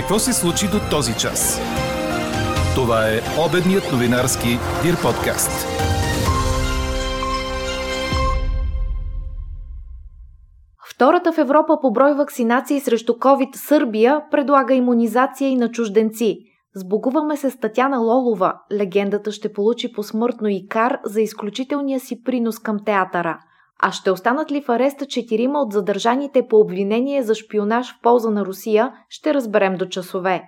Какво се случи до този час? Това е обедният новинарски Дир подкаст. Втората в Европа по брой вакцинации срещу COVID Сърбия предлага иммунизация и на чужденци. Сбогуваме се с Татяна Лолова. Легендата ще получи посмъртно и кар за изключителния си принос към театъра – а ще останат ли в ареста четирима от задържаните по обвинение за шпионаж в полза на Русия, ще разберем до часове.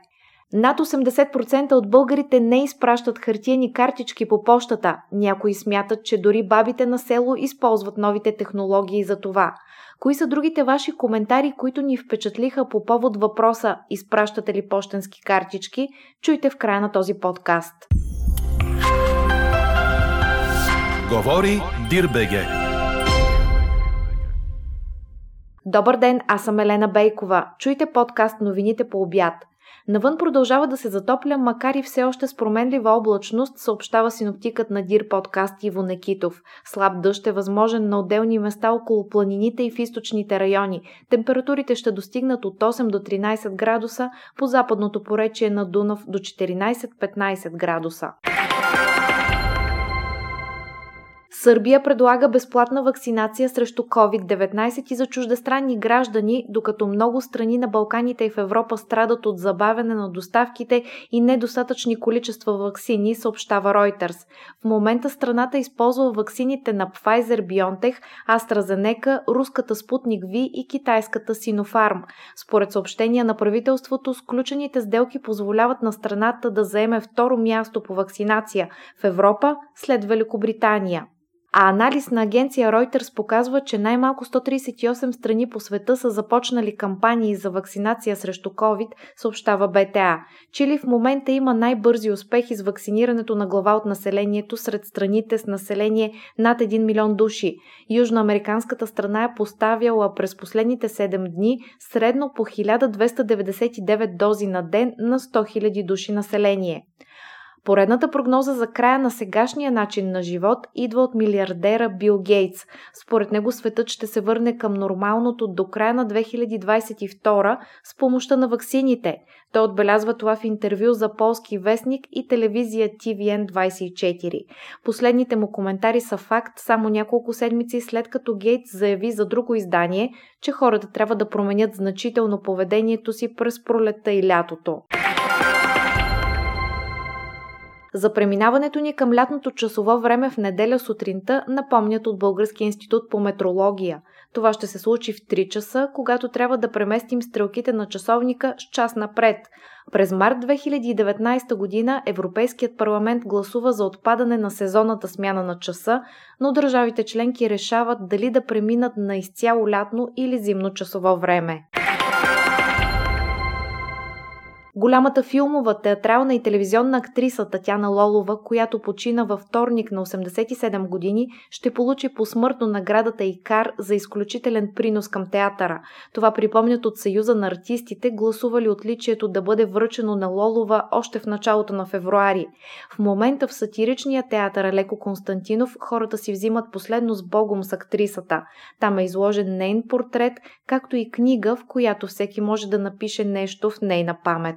Над 80% от българите не изпращат хартиени картички по почтата. Някои смятат, че дори бабите на село използват новите технологии за това. Кои са другите ваши коментари, които ни впечатлиха по повод въпроса изпращате ли почтенски картички? Чуйте в края на този подкаст. Говори Дирбеге. Добър ден, аз съм Елена Бейкова. Чуйте подкаст новините по обяд. Навън продължава да се затопля, макар и все още с променлива облачност, съобщава синоптикът на Дир подкаст Иво Некитов. Слаб дъжд е възможен на отделни места около планините и в източните райони. Температурите ще достигнат от 8 до 13 градуса, по западното поречие на Дунав до 14-15 градуса. Сърбия предлага безплатна вакцинация срещу COVID-19 и за чуждестранни граждани, докато много страни на Балканите и в Европа страдат от забавяне на доставките и недостатъчни количества вакцини, съобщава Reuters. В момента страната използва вакцините на Pfizer-BioNTech, AstraZeneca, руската Спутник V и китайската Sinopharm. Според съобщения на правителството, сключените сделки позволяват на страната да заеме второ място по вакцинация в Европа след Великобритания. А анализ на агенция Reuters показва, че най-малко 138 страни по света са започнали кампании за вакцинация срещу COVID, съобщава БТА. Чили в момента има най-бързи успехи с вакцинирането на глава от населението сред страните с население над 1 милион души. Южноамериканската страна е поставяла през последните 7 дни средно по 1299 дози на ден на 100 000 души население. Поредната прогноза за края на сегашния начин на живот идва от милиардера Бил Гейтс. Според него светът ще се върне към нормалното до края на 2022 с помощта на ваксините. Той отбелязва това в интервю за полски вестник и телевизия TVN24. Последните му коментари са факт само няколко седмици след като Гейтс заяви за друго издание, че хората трябва да променят значително поведението си през пролетта и лятото. За преминаването ни към лятното часово време в неделя сутринта напомнят от Българския институт по метрология. Това ще се случи в 3 часа, когато трябва да преместим стрелките на часовника с час напред. През март 2019 година Европейският парламент гласува за отпадане на сезонната смяна на часа, но държавите членки решават дали да преминат на изцяло лятно или зимно часово време. Голямата филмова, театрална и телевизионна актриса Татяна Лолова, която почина във вторник на 87 години, ще получи посмъртно наградата ИКАР за изключителен принос към театъра. Това припомнят от Съюза на артистите, гласували отличието да бъде връчено на Лолова още в началото на февруари. В момента в сатиричния театър Алеко Константинов хората си взимат последно с Богом с актрисата. Там е изложен нейн портрет, както и книга, в която всеки може да напише нещо в нейна памет.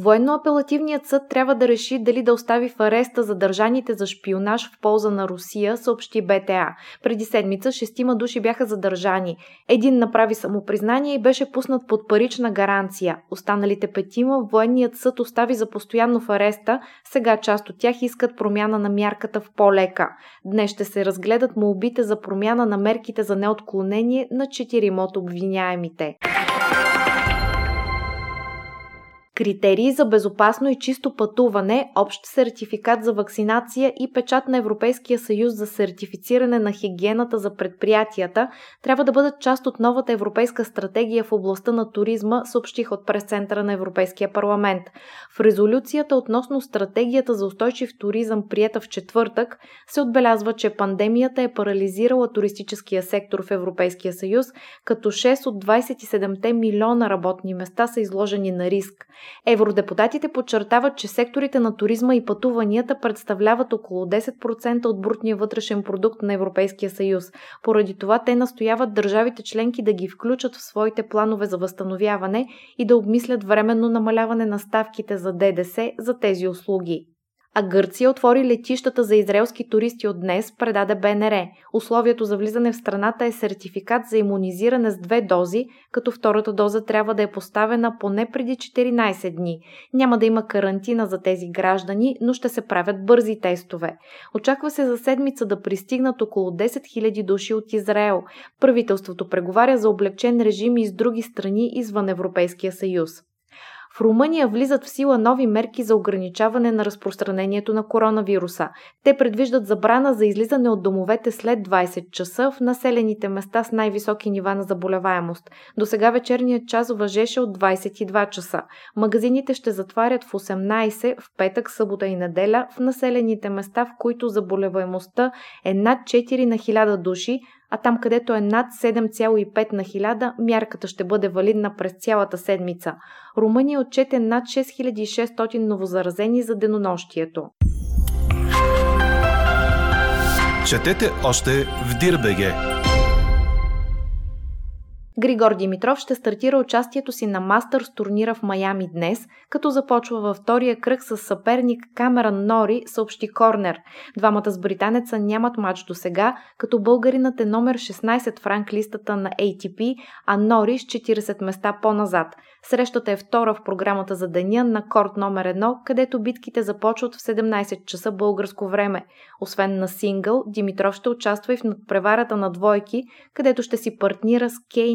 Военно-апелативният съд трябва да реши дали да остави в ареста задържаните за шпионаж в полза на Русия, съобщи БТА. Преди седмица шестима души бяха задържани. Един направи самопризнание и беше пуснат под парична гаранция. Останалите петима военният съд остави за постоянно в ареста, сега част от тях искат промяна на мярката в по-лека. Днес ще се разгледат молбите за промяна на мерките за неотклонение на четирима от обвиняемите. Критерии за безопасно и чисто пътуване, общ сертификат за вакцинация и печат на Европейския съюз за сертифициране на хигиената за предприятията трябва да бъдат част от новата европейска стратегия в областта на туризма, съобщих от прес-центъра на Европейския парламент. В резолюцията относно стратегията за устойчив туризъм, прията в четвъртък, се отбелязва, че пандемията е парализирала туристическия сектор в Европейския съюз, като 6 от 27 милиона работни места са изложени на риск. Евродепутатите подчертават, че секторите на туризма и пътуванията представляват около 10% от брутния вътрешен продукт на Европейския съюз. Поради това те настояват държавите членки да ги включат в своите планове за възстановяване и да обмислят временно намаляване на ставките за ДДС за тези услуги. А Гърция отвори летищата за израелски туристи от днес, предаде БНР. Условието за влизане в страната е сертификат за иммунизиране с две дози, като втората доза трябва да е поставена поне преди 14 дни. Няма да има карантина за тези граждани, но ще се правят бързи тестове. Очаква се за седмица да пристигнат около 10 000 души от Израел. Правителството преговаря за облегчен режим и с други страни извън Европейския съюз. В Румъния влизат в сила нови мерки за ограничаване на разпространението на коронавируса. Те предвиждат забрана за излизане от домовете след 20 часа в населените места с най-високи нива на заболеваемост. До сега вечерният час въжеше от 22 часа. Магазините ще затварят в 18 в петък, събота и неделя в населените места, в които заболеваемостта е над 4 на 1000 души, а там където е над 7,5 на 1000, мярката ще бъде валидна през цялата седмица. Румъния отчете над 6600 новозаразени за денонощието. Четете още в Дирбеге! Григор Димитров ще стартира участието си на Мастърс турнира в Майами днес, като започва във втория кръг с съперник Камеран Нори, съобщи Корнер. Двамата с британеца нямат матч до сега, като българинът е номер 16 в ранглистата на ATP, а Нори с 40 места по-назад. Срещата е втора в програмата за деня на корт номер 1, където битките започват в 17 часа българско време. Освен на сингъл, Димитров ще участва и в надпреварата на двойки, където ще си партнира с Кей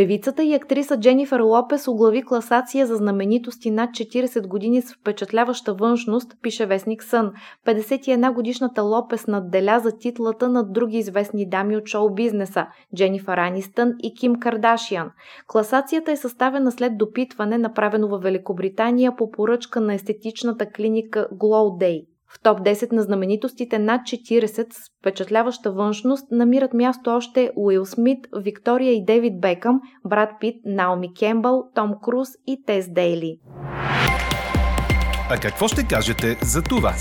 Певицата и актриса Дженифър Лопес оглави класация за знаменитости над 40 години с впечатляваща външност, пише вестник Сън. 51 годишната Лопес надделя за титлата на други известни дами от шоу-бизнеса – Дженифър Анистън и Ким Кардашиан. Класацията е съставена след допитване, направено в Великобритания по поръчка на естетичната клиника Glow Day. В топ 10 на знаменитостите над 40 с впечатляваща външност намират място още Уил Смит, Виктория и Дейвид Бекъм, Брат Пит, Наоми Кембъл, Том Круз и Тес Дейли. А какво ще кажете за това?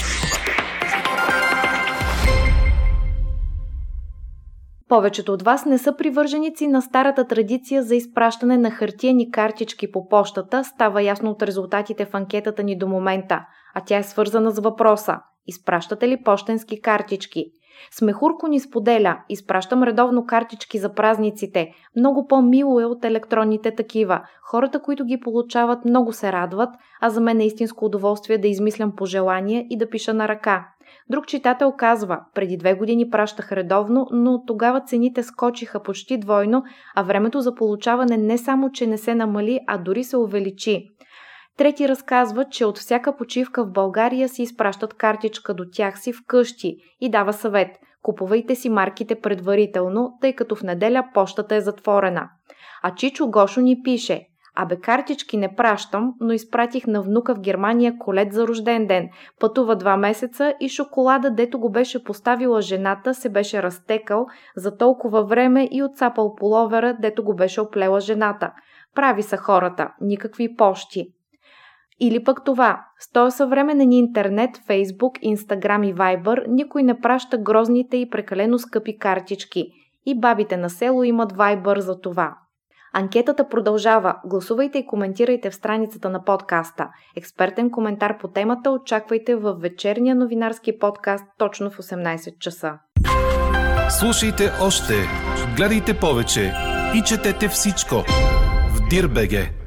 Повечето от вас не са привърженици на старата традиция за изпращане на хартиени картички по почтата, става ясно от резултатите в анкетата ни до момента, а тя е свързана с въпроса – изпращате ли почтенски картички? Смехурко ни споделя, изпращам редовно картички за празниците. Много по-мило е от електронните такива. Хората, които ги получават, много се радват, а за мен е истинско удоволствие да измислям пожелания и да пиша на ръка. Друг читател казва, преди две години пращах редовно, но тогава цените скочиха почти двойно, а времето за получаване не само, че не се намали, а дори се увеличи. Трети разказва, че от всяка почивка в България си изпращат картичка до тях си вкъщи и дава съвет. Купувайте си марките предварително, тъй като в неделя почтата е затворена. А Чичо Гошо ни пише Абе, картички не пращам, но изпратих на внука в Германия колет за рожден ден. Пътува два месеца и шоколада, дето го беше поставила жената, се беше разтекал за толкова време и отцапал половера, дето го беше оплела жената. Прави са хората, никакви пощи. Или пък това, с този съвременен интернет, Фейсбук, Инстаграм и Вайбър, никой не праща грозните и прекалено скъпи картички. И бабите на село имат Вайбър за това. Анкетата продължава. Гласувайте и коментирайте в страницата на подкаста. Експертен коментар по темата очаквайте в вечерния новинарски подкаст точно в 18 часа. Слушайте още, гледайте повече и четете всичко в Дирбеге.